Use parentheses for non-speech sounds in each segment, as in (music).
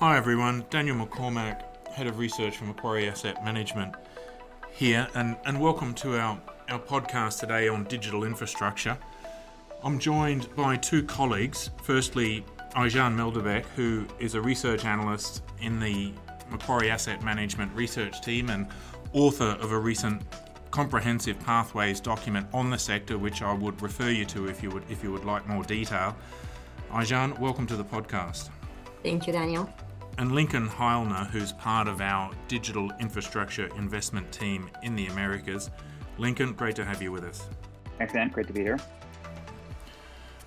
Hi everyone, Daniel McCormack, Head of Research for Macquarie Asset Management here, and, and welcome to our, our podcast today on digital infrastructure. I'm joined by two colleagues. Firstly, Aizhan Meldebek, who is a research analyst in the Macquarie Asset Management research team and author of a recent comprehensive pathways document on the sector, which I would refer you to if you would if you would like more detail. Aizhan, welcome to the podcast. Thank you, Daniel. And Lincoln Heilner, who's part of our digital infrastructure investment team in the Americas. Lincoln, great to have you with us. Thanks, Dan. Great to be here.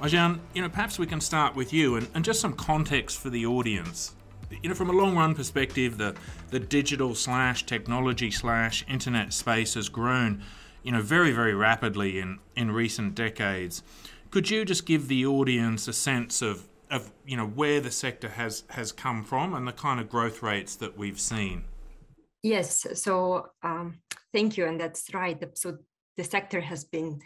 Aizhan, you know, perhaps we can start with you and, and just some context for the audience you know, from a long run perspective, the, the digital slash technology slash internet space has grown, you know, very, very rapidly in, in recent decades. Could you just give the audience a sense of, of you know, where the sector has, has come from and the kind of growth rates that we've seen? Yes, so um, thank you, and that's right. So the sector has been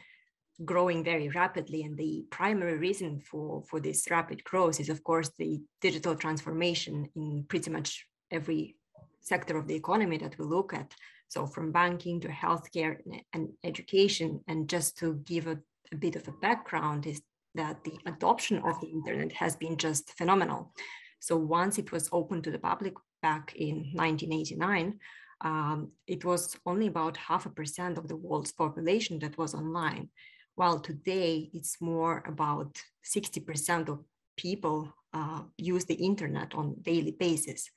growing very rapidly. And the primary reason for, for this rapid growth is, of course, the digital transformation in pretty much every sector of the economy that we look at. So, from banking to healthcare and education. And just to give a, a bit of a background, is that the adoption of the internet has been just phenomenal. So, once it was open to the public back in 1989, um, it was only about half a percent of the world's population that was online while today it's more about 60% of people uh, use the internet on daily basis.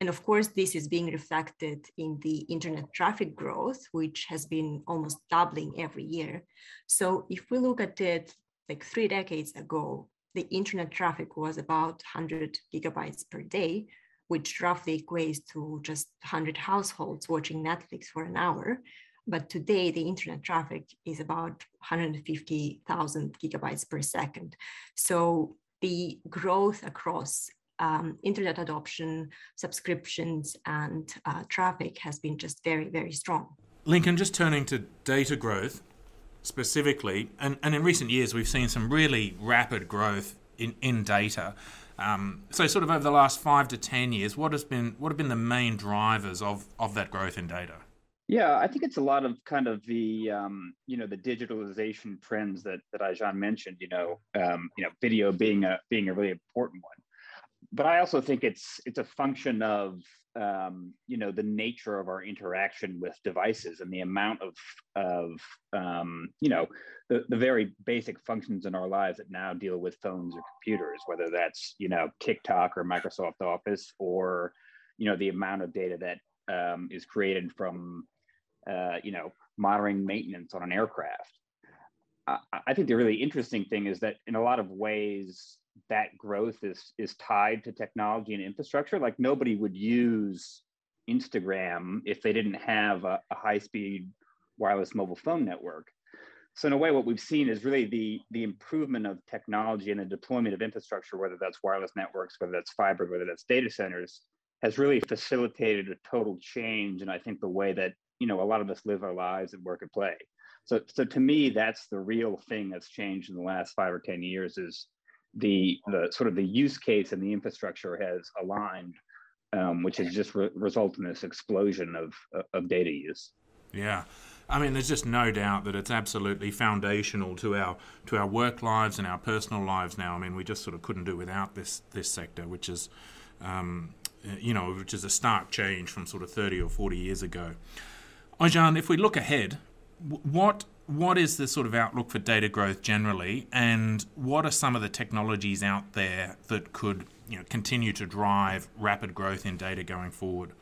And of course, this is being reflected in the internet traffic growth, which has been almost doubling every year. So if we look at it like three decades ago, the internet traffic was about 100 gigabytes per day, which roughly equates to just 100 households watching Netflix for an hour. But today, the internet traffic is about 150,000 gigabytes per second. So the growth across um, internet adoption, subscriptions, and uh, traffic has been just very, very strong. Lincoln, just turning to data growth specifically, and, and in recent years, we've seen some really rapid growth in, in data. Um, so, sort of over the last five to ten years, what has been what have been the main drivers of, of that growth in data? Yeah, I think it's a lot of kind of the um, you know the digitalization trends that that Aizhan mentioned. You know, um, you know, video being a being a really important one, but I also think it's it's a function of um, you know the nature of our interaction with devices and the amount of of um, you know the, the very basic functions in our lives that now deal with phones or computers, whether that's you know TikTok or Microsoft Office or you know the amount of data that um, is created from uh, you know, monitoring maintenance on an aircraft. I, I think the really interesting thing is that in a lot of ways, that growth is is tied to technology and infrastructure. Like nobody would use Instagram if they didn't have a, a high speed wireless mobile phone network. So in a way, what we've seen is really the the improvement of technology and the deployment of infrastructure, whether that's wireless networks, whether that's fiber, whether that's data centers, has really facilitated a total change. And I think the way that you know a lot of us live our lives and work and play so so to me that's the real thing that's changed in the last five or ten years is the the sort of the use case and the infrastructure has aligned um, which has just re- resulted in this explosion of of data use yeah I mean, there's just no doubt that it's absolutely foundational to our to our work lives and our personal lives now. I mean, we just sort of couldn't do without this this sector, which is, um, you know, which is a stark change from sort of 30 or 40 years ago. Aizhan, if we look ahead, what what is the sort of outlook for data growth generally, and what are some of the technologies out there that could you know continue to drive rapid growth in data going forward?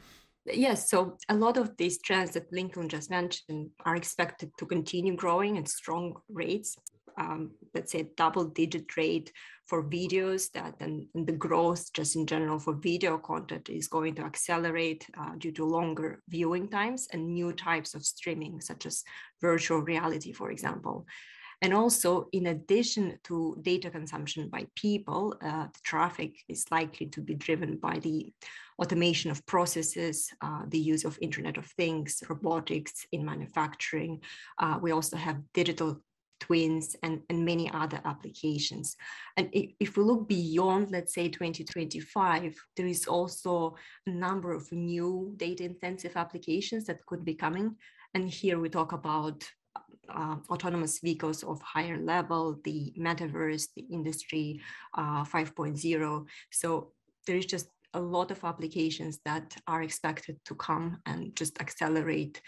Yes, so a lot of these trends that Lincoln just mentioned are expected to continue growing at strong rates um, let's say double digit rate for videos that and, and, the growth just in general for video content is going to accelerate uh, due to longer viewing times and new types of streaming such as virtual reality for example. And also in addition to data consumption by people uh, the traffic is likely to be driven by the automation of processes uh, the use of internet of things robotics in manufacturing. Uh, we also have digital twins, and, and many other applications. And if, we look beyond, let's say, 2025, there is also a number of new data intensive applications that could be coming. And here we talk about uh, autonomous vehicles of higher level, the metaverse, the industry uh, 5.0. So there is just a lot of applications that are expected to come and just accelerate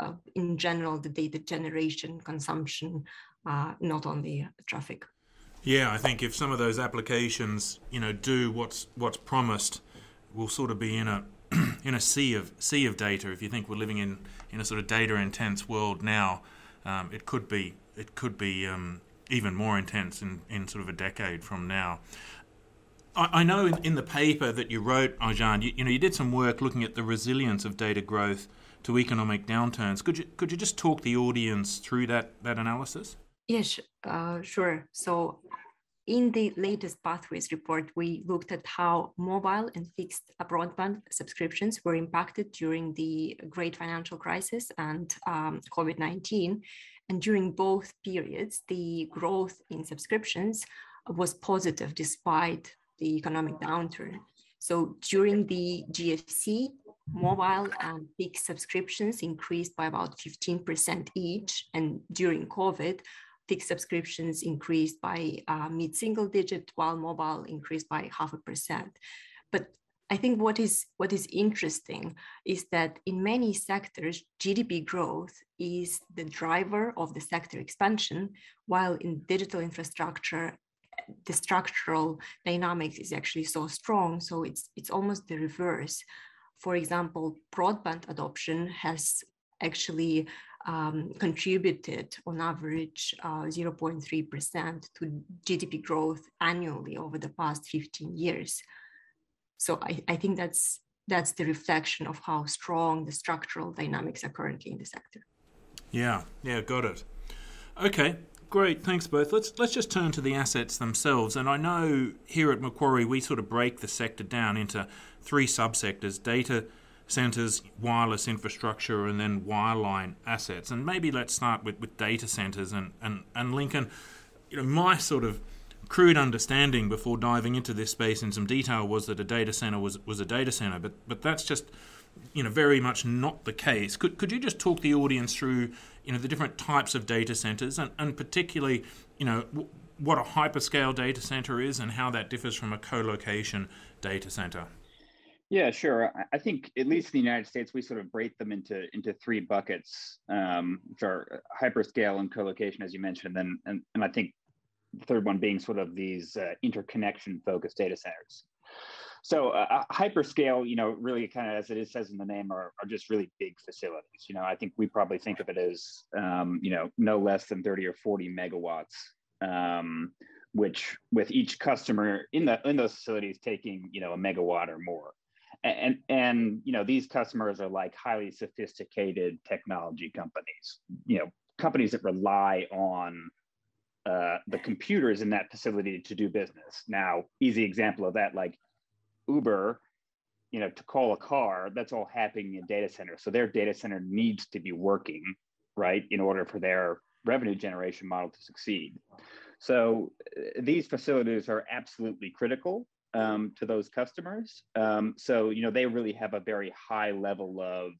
uh, in general the data generation consumption uh, not only traffic. Yeah i think if some of those applications you know do what's what's promised we'll sort of be in a (clears throat) in a sea of sea of data. If you think we're living in in a sort of data intense world now um, it could be it could be um, even more intense in, in sort of a decade from now I, know in, in, the paper that you wrote, Aizhan, you, you, know, you did some work looking at the resilience of data growth to economic downturns. Could you could you just talk the audience through that that analysis? Yes, uh, sure. So, in the latest Pathways report, we looked at how mobile and fixed broadband subscriptions were impacted during the Great Financial Crisis and um, COVID nineteen, and during both periods, the growth in subscriptions was positive despite the economic downturn. So during the GFC, mobile and fixed subscriptions increased by about 15% each. And during COVID, fixed subscriptions increased by uh, mid single digit, while mobile increased by half a percent. But I think what is what is interesting is that in many sectors, GDP growth is the driver of the sector expansion, while in digital infrastructure the structural dynamics is actually so strong. So it's it's almost the reverse. For example, broadband adoption has actually um, contributed on average uh, 0.3% to GDP growth annually over the past 15 years. So I, I think that's that's the reflection of how strong the structural dynamics are currently in the sector. Yeah, yeah, got it. Okay, Great, thanks both. Let's let's just turn to the assets themselves. And I know here at Macquarie we sort of break the sector down into three subsectors: data centers, wireless infrastructure, and then wireline assets. And maybe let's start with, with data centers and, and, and Lincoln. You know, my sort of crude understanding before diving into this space in some detail was that a data center was, was a data center, but but that's just you know very much not the case. Could could you just talk the audience through you know the different types of data centers and, and particularly you know w- what a hyperscale data center is and how that differs from a co-location data center? Yeah sure. I think at least in the united states we sort of break them into into three buckets um, which are hyperscale and co-location as you mentioned and and, and i think the third one being sort of these uh, interconnection focused data centers so uh, hyperscale, you know, really kind of as it is says in the name, are, are just really big facilities. You know, I think we probably think of it as, um, you know, no less than 30 or 40 megawatts, um, which with each customer in the in those facilities taking, you know, a megawatt or more. And, and you know these customers are like highly sophisticated technology companies you know companies that rely on uh, the computers in that facility to do business. Now, easy example of that, like Uber, you know, to call a car, that's all happening in data centers. So their data center needs to be working, right, in order for their revenue generation model to succeed. So uh, these facilities are absolutely critical um, to those customers. Um, so you know they really have a very high level of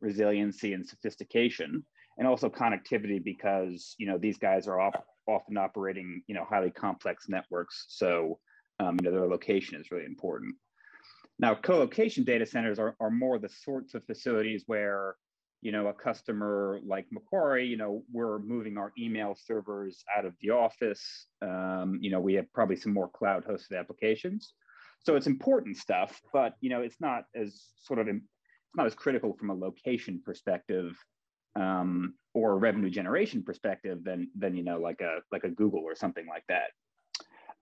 resiliency and sophistication, and also connectivity because you know these guys are often operating you know highly complex networks. So um, you know their location is really important. Now, co-location data centers are, are more the sorts of facilities where, you know, a customer like Macquarie, you know, we're moving our email servers out of the office. Um, you know, we have probably some more cloud hosted applications. So it's important stuff, but, you know, it's not as sort of, it's not as critical from a location perspective um, or revenue generation perspective than, than, you know, like a, like a Google or something like that.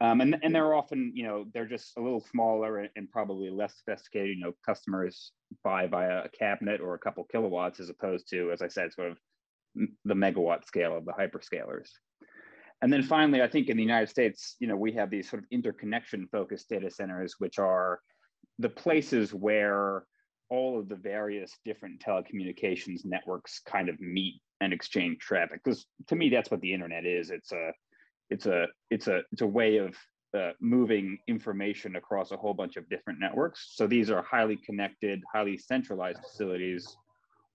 Um, and, and they're often, you know, they're just a little smaller and, and, probably less sophisticated. You know, customers buy via a cabinet or a couple kilowatts as opposed to, as I said, sort of the megawatt scale of the hyperscalers. And then finally, I think in the United States, you know, we have these sort of interconnection focused data centers, which are the places where all of the various different telecommunications networks kind of meet and exchange traffic. Because to me, that's what the internet is. It's a it's a it's a it's a way of uh, moving information across a whole bunch of different networks. So these are highly connected, highly centralized facilities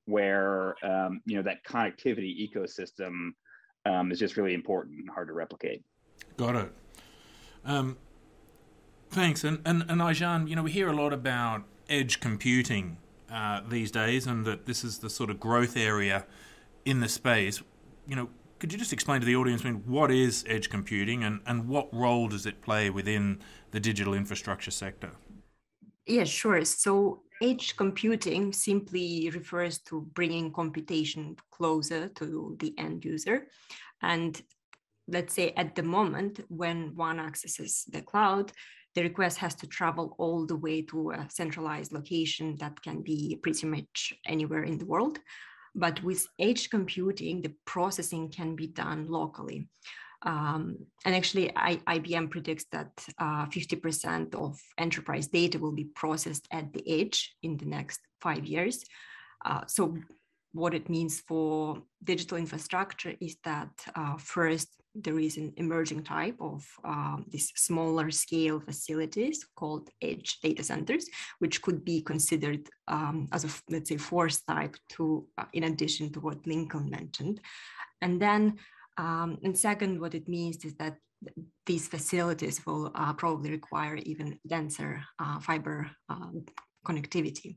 where um, you know that connectivity ecosystem um, is just really important and hard to replicate. Got it. Um, thanks. And and and Aizhan, you know, we hear a lot about edge computing uh, these days, and that this is the sort of growth area in the space. You know, could you just explain to the audience, I mean, what is edge computing, and and what role does it play within the digital infrastructure sector? Yeah, sure. So edge computing simply refers to bringing computation closer to the end user. And let's say at the moment when one accesses the cloud, the request has to travel all the way to a centralized location that can be pretty much anywhere in the world. But with edge computing, the processing can be done locally. Um, and actually, I, IBM predicts that uh, 50% of enterprise data will be processed at the edge in the next five years. Uh, so, what it means for digital infrastructure is that uh, first, there is an emerging type of um, these smaller scale facilities called edge data centers, which could be considered um, as a, let's say, fourth type to, uh, in addition to what Lincoln mentioned. And then um, and second, what it means is that these facilities will uh, probably require even denser uh, fiber um, connectivity.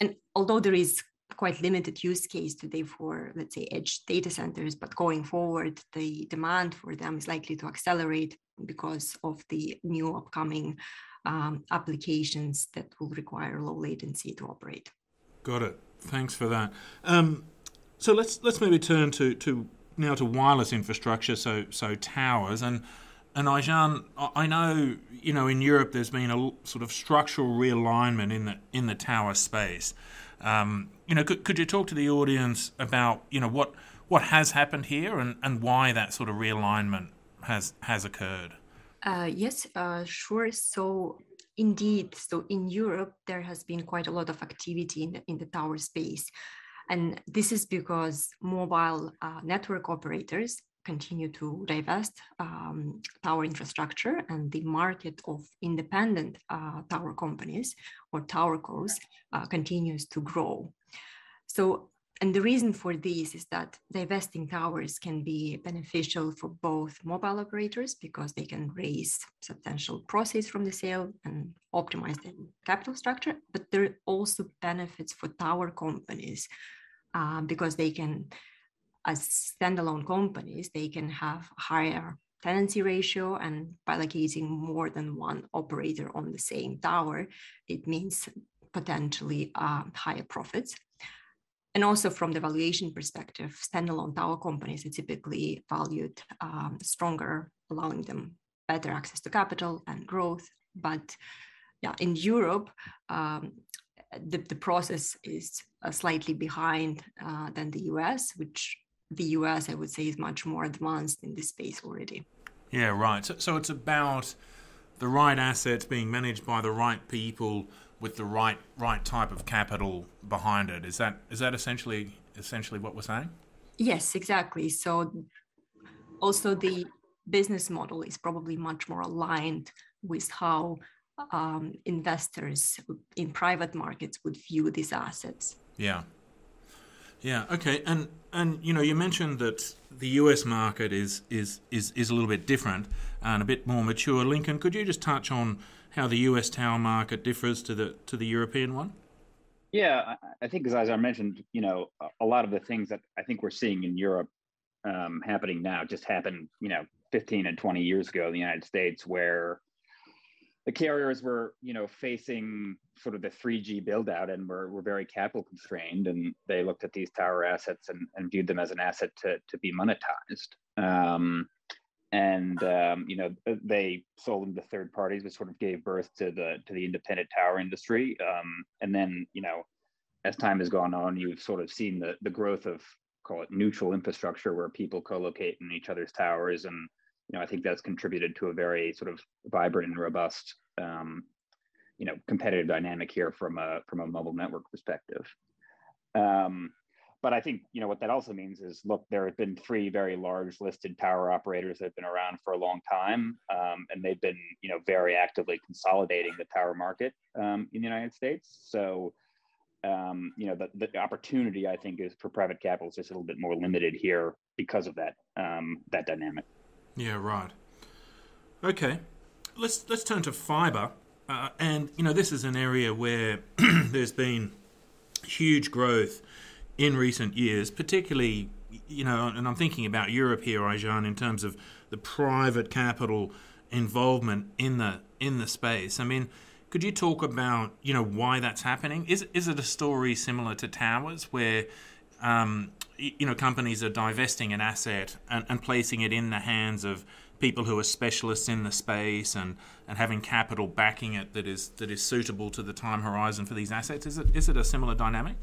And although there is quite limited use case today for, let's say, edge data centers, but going forward, the demand for them is likely to accelerate because of the new upcoming um, applications that will require low latency to operate. Got it. Thanks for that. Um, so let's let's maybe turn to to now to wireless infrastructure, so so towers and and Aizhan, I know you know in Europe there's been a sort of structural realignment in the in the tower space. Um, you know, could, could you talk to the audience about you know what what has happened here and, and why that sort of realignment has has occurred? Uh, yes, uh, sure. So indeed, so in Europe there has been quite a lot of activity in the, in the tower space. And this is because mobile uh, network operators continue to divest um, tower infrastructure and the market of independent uh, tower companies or towercos uh, continues to grow. So, and the reason for this is that divesting towers can be beneficial for both mobile operators because they can raise substantial proceeds from the sale and optimize their capital structure, but there are also benefits for tower companies uh, because they can, as standalone companies, they can have higher tenancy ratio and by locating more than one operator on the same tower, it means potentially uh, higher profits. And also from the valuation perspective, standalone tower companies are typically valued um, stronger, allowing them better access to capital and growth. But yeah, in Europe, um, the, the process is uh, slightly behind uh, than the US, which the US, I would say, is much more advanced in this space already. Yeah, right. So, so it's about the right assets being managed by the right people with the right right type of capital behind it. Is that is that essentially essentially what we're saying? Yes, exactly. So also the business model is probably much more aligned with how um, investors in private markets would view these assets. Yeah. Yeah. Okay. And and you know you mentioned that the U.S. market is is is is a little bit different and a bit more mature. Lincoln, could you just touch on how the U.S. tower market differs to the to the European one? Yeah, I think as I mentioned, you know, a lot of the things that I think we're seeing in Europe um, happening now just happened, you know, 15 and 20 years ago in the United States, where the carriers were, you know, facing sort of the 3G build out and were, were very capital constrained. And they looked at these tower assets and, and viewed them as an asset to, to be monetized. Um, and um, you know they sold them to third parties, which sort of gave birth to the to the independent tower industry. Um, and then you know, as time has gone on, you've sort of seen the the growth of call it neutral infrastructure, where people co-locate in each other's towers and you know, I think that's contributed to a very sort of vibrant and robust, um, you know, competitive dynamic here from a from a mobile network perspective. Um, but I think you know what that also means is look, there have been three very large listed tower operators that have been around for a long time, um, and they've been you know very actively consolidating the tower market um, in the United States. So um, you know the, the opportunity I think is for private capital is just a little bit more limited here because of that um, that dynamic. Yeah, right. Okay, let's let's turn to fiber, uh, and you know this is an area where (clears throat) there's been huge growth in recent years, particularly, you know, and I'm thinking about Europe here, Aizhan, in terms of the private capital involvement in the in the space. I mean, could you talk about you know why that's happening? Is is it a story similar to towers where um, you know companies are divesting an asset and, and placing it in the hands of people who are specialists in the space and, and having capital backing it that is that is suitable to the time horizon for these assets? Is it is it a similar dynamic?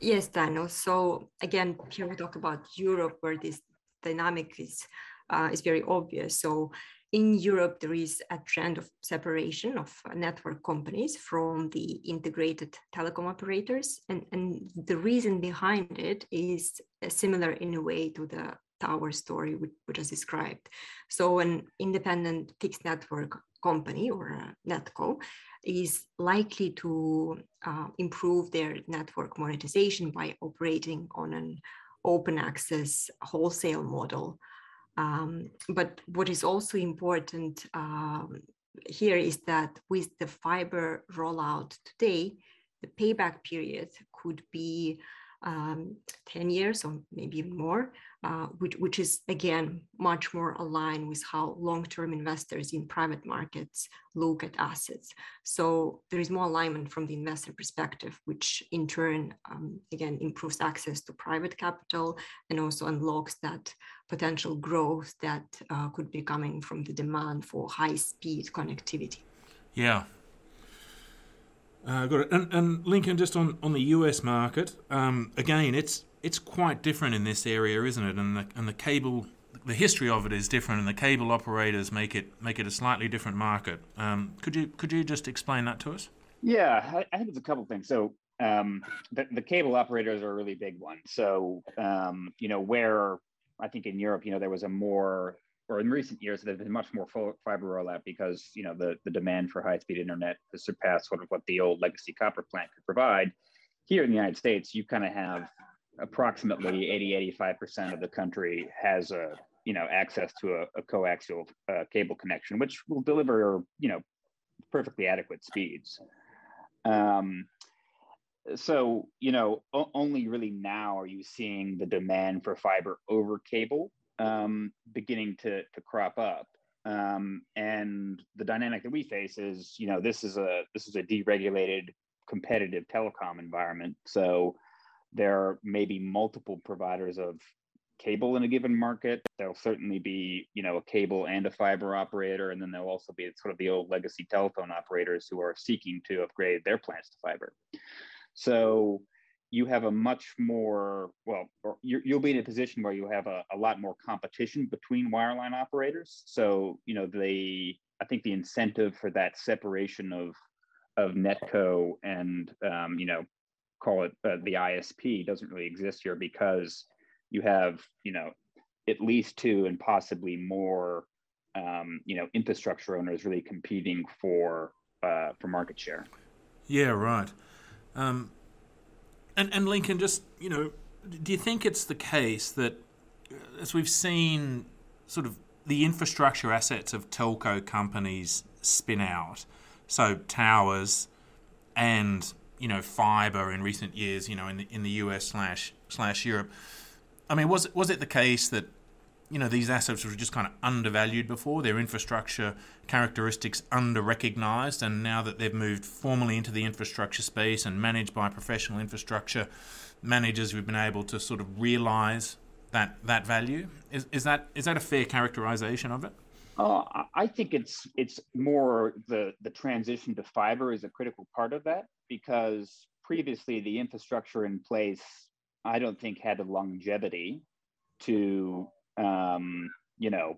Yes, Daniel. So again, here we talk about Europe, where this dynamic is uh, is very obvious. So in Europe, there is a trend of separation of network companies from the integrated telecom operators, and and the reason behind it is similar in a way to the tower story which, which is described. So an independent fixed network company or a netco is likely to uh, improve their network monetization by operating on an open access wholesale model. Um, but what is also important um, here is that with the fiber rollout today, the payback period could be um, 10 years or maybe even more, uh, which, which is again much more aligned with how long-term investors in private markets look at assets. So there is more alignment from the investor perspective, which in turn, um, again, improves access to private capital and also unlocks that potential growth that uh, could be coming from the demand for high-speed connectivity. Yeah, uh, got it. And, and, Lincoln, just on, on the US market, um, again, it's it's quite different in this area, isn't it? And the and the cable, the history of it is different, and the cable operators make it make it a slightly different market. Um, could you could you just explain that to us? Yeah, I, I think it's a couple things. So um, the, the cable operators are a really big one. So um, you know where I think in Europe, you know, there was a more or in recent years, there's been much more fiber rollout because you know the, the demand for high-speed internet has surpassed sort of what the old legacy copper plant could provide. Here in the United States, you kind of have approximately 80, 85% of the country has a you know access to a, a coaxial uh, cable connection, which will deliver you know perfectly adequate speeds. Um, so you know o- only really now are you seeing the demand for fiber over cable um, beginning to, to crop up. Um, and the dynamic that we face is, you know, this is a this is a deregulated, competitive telecom environment. So there may be multiple providers of cable in a given market. There'll certainly be, you know, a cable and a fiber operator, and then there'll also be sort of the old legacy telephone operators who are seeking to upgrade their plants to fiber. So you have a much more well you will be in a position where you have a, a lot more competition between wireline operators. So you know the i think the incentive for that separation of of netco and um, you know call it uh, the isp doesn't really exist here because you have you know at least two and possibly more um, you know infrastructure owners really competing for uh, for market share. Yeah right. Um, and and Lincoln, just you know, do you think it's the case that uh, as we've seen, sort of the infrastructure assets of telco companies spin out, so towers and you know fiber in recent years, you know, in the in the US slash slash Europe. I mean, was was it the case that you know these assets were just kind of undervalued before. Their infrastructure characteristics under recognized and now that they've moved formally into the infrastructure space and managed by professional infrastructure managers we've been able to sort of realize that that value. Is, is that is that a fair characterization of it? Uh, I think it's it's more the the transition to fiber is a critical part of that because previously the infrastructure in place I don't think had the longevity to um, you know,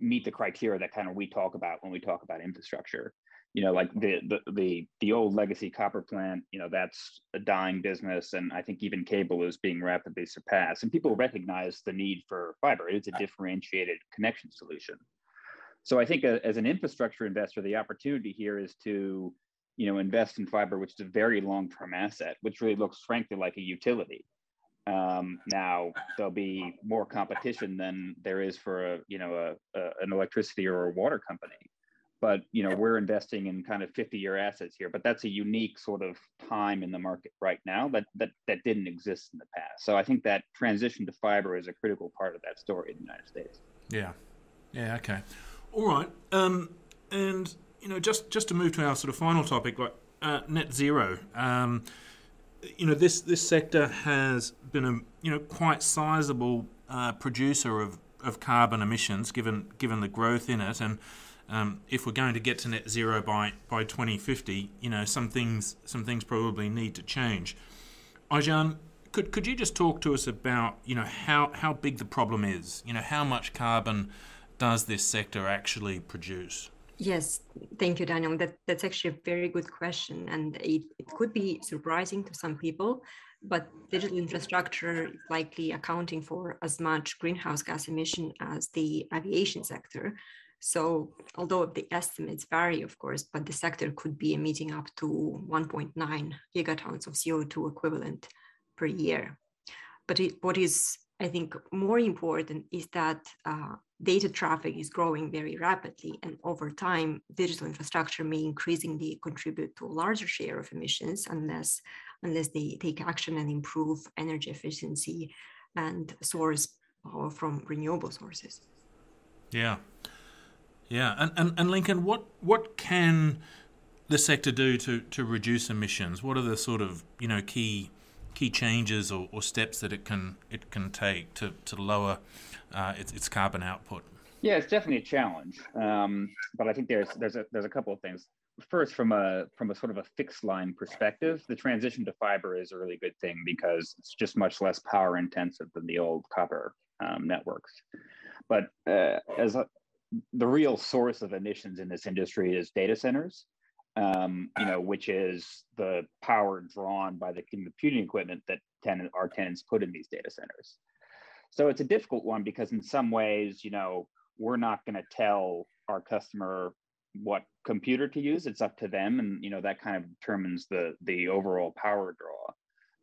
meet the criteria that kind of we talk about when we talk about infrastructure. you know, like the, the the the old legacy copper plant, you know, that's a dying business, and I think even cable is being rapidly surpassed. And people recognize the need for fiber. It's a differentiated connection solution. So I think as an infrastructure investor, the opportunity here is to, you know, invest in fiber, which is a very long-term asset, which really looks frankly like a utility. Um, now there'll be more competition than there is for a, you know, a, a, an electricity or a water company. But you know we're investing in kind of 50 year assets here but that's a unique sort of time in the market right now that that that didn't exist in the past. So i think that transition to fiber is a critical part of that story in the united states. Yeah. Yeah okay. All right um and you know just just to move to our sort of final topic like uh, net zero um you know this this sector has been a you know quite sizable uh, producer of of carbon emissions given given the growth in it and um, if we're going to get to net zero by, by 2050, you know, some things some things probably need to change. Aizhan, could could you just talk to us about you know how how big the problem is? You know, how much carbon does this sector actually produce? Yes, thank you, Daniel. That that's actually a very good question, and it, it could be surprising to some people. But digital infrastructure is likely accounting for as much greenhouse gas emission as the aviation sector. So although the estimates vary, of course, but the sector could be emitting up to 1.9 gigatons of CO2 equivalent per year. But it, what is, I think, more important is that uh, data traffic is growing very rapidly, and over time, digital infrastructure may increasingly contribute to a larger share of emissions unless unless they take action and improve energy efficiency and source power from renewable sources. Yeah, yeah, and, and, and Lincoln, what what can the sector do to, to reduce emissions? What are the sort of you know key key changes or, or steps that it can it can take to, to lower uh, its, its carbon output? Yeah, it's definitely a challenge, um, but I think there's there's a there's a couple of things. First, from a from a sort of a fixed line perspective, the transition to fiber is a really good thing because it's just much less power intensive than the old copper um, networks. But uh, as the real source of emissions in this industry is data centers, um, you know, which is the power drawn by the computing equipment that tenant, our tenants put in these data centers. So it's a difficult one because in some ways, you know, we're not going to tell our customer what computer to use. It's up to them, and you know that kind of determines the the overall power draw.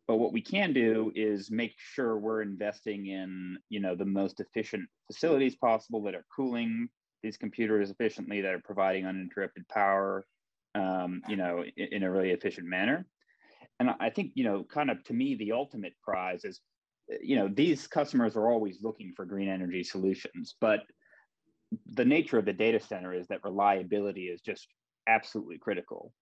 But what we can do is make sure we're investing in, you know, the most efficient facilities possible that are cooling these computers efficiently, that are providing uninterrupted power, um, you know, in, in, a really efficient manner. And I think, you know, kind of to me, the ultimate prize is, you know, these customers are always looking for green energy solutions, but the nature of the data center is that reliability is just absolutely critical.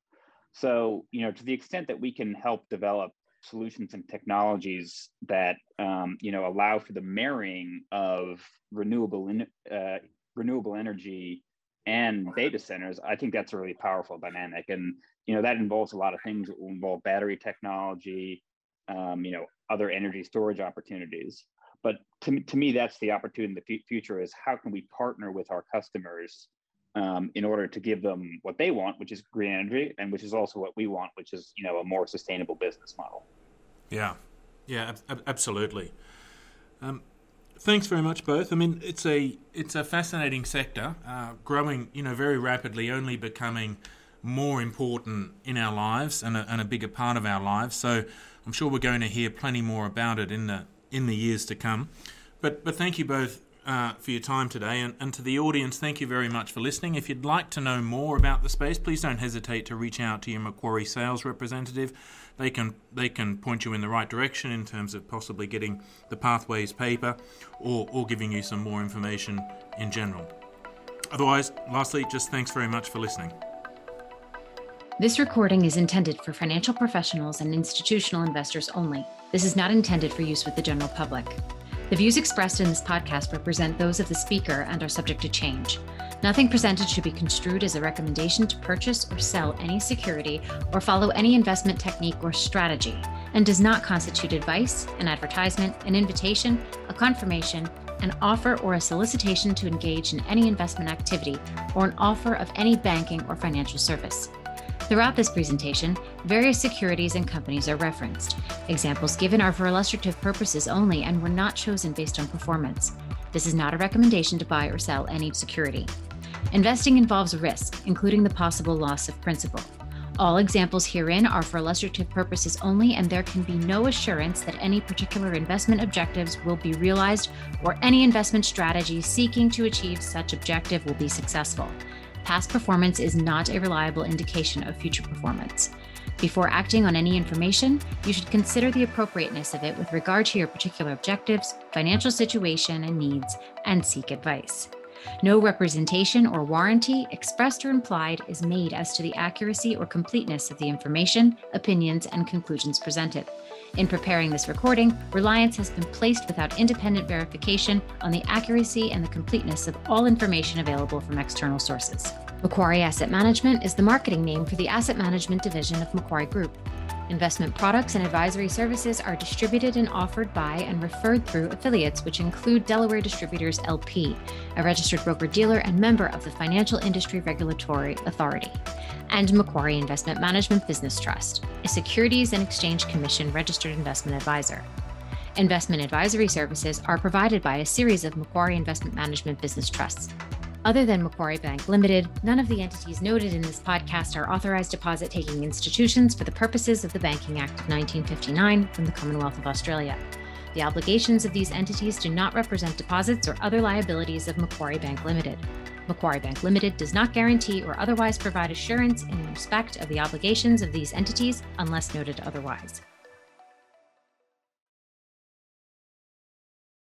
So, you know, to the extent that we can help develop solutions and technologies that um, you know allow for the marrying of renewable in, uh, renewable energy and data centers i think that's a really powerful dynamic and you know that involves a lot of things it will involve battery technology um, you know other energy storage opportunities but to, to me that's the opportunity in the future is how can we partner with our customers um, in order to give them what they want, which is green energy, and which is also what we want, which is you know a more sustainable business model. Yeah, yeah, ab- absolutely. Um, thanks very much, both. I mean, it's a it's a fascinating sector, uh, growing you know very rapidly, only becoming more important in our lives and a, and a bigger part of our lives. So I'm sure we're going to hear plenty more about it in the in the years to come. But but thank you both uh, for your time today. And, and, to the audience, thank you very much for listening. If you'd like to know more about the space, please don't hesitate to reach out to your Macquarie sales representative. They can they can point you in the right direction in terms of possibly getting the pathways paper or, or giving you some more information in general. Otherwise, lastly, just thanks very much for listening. This recording is intended for financial professionals and institutional investors only. This is not intended for use with the general public. The views expressed in this podcast represent those of the speaker and are subject to change. Nothing presented should be construed as a recommendation to purchase or sell any security or follow any investment technique or strategy, and does not constitute advice, an advertisement, an invitation, a confirmation, an offer or a solicitation to engage in any investment activity, or an offer of any banking or financial service. Throughout this presentation, various securities and companies are referenced. Examples given are for illustrative purposes only and were not chosen based on performance. This is not a recommendation to buy or sell any security. Investing involves risk, including the possible loss of principal. All examples herein are for illustrative purposes only, and there can be no assurance that any particular investment objectives will be realized or any investment strategy seeking to achieve such objective will be successful. Past performance is not a reliable indication of future performance. Before acting on any information, you should consider the appropriateness of it with regard to your particular objectives, financial situation, and needs, and seek advice. No representation or warranty, expressed or implied, is made as to the accuracy or completeness of the information, opinions, and conclusions presented. In preparing this recording, reliance has been placed without independent verification on the accuracy and the completeness of all information available from external sources. Macquarie Asset Management is the marketing name for the asset management division of Macquarie Group. Investment products and advisory services are distributed and offered by and referred through affiliates, which include Delaware Distributors LP, a registered broker dealer and member of the Financial Industry Regulatory Authority, and Macquarie Investment Management Business Trust, a Securities and Exchange Commission registered investment advisor. Investment advisory services are provided by a series of Macquarie Investment Management Business Trusts, other than Macquarie Bank Limited, none of the entities noted in this podcast are authorized deposit taking institutions for the purposes of the Banking Act of 1959 from the Commonwealth of Australia. The obligations of these entities do not represent deposits or other liabilities of Macquarie Bank Limited. Macquarie Bank Limited does not guarantee or otherwise provide assurance in respect of the obligations of these entities unless noted otherwise.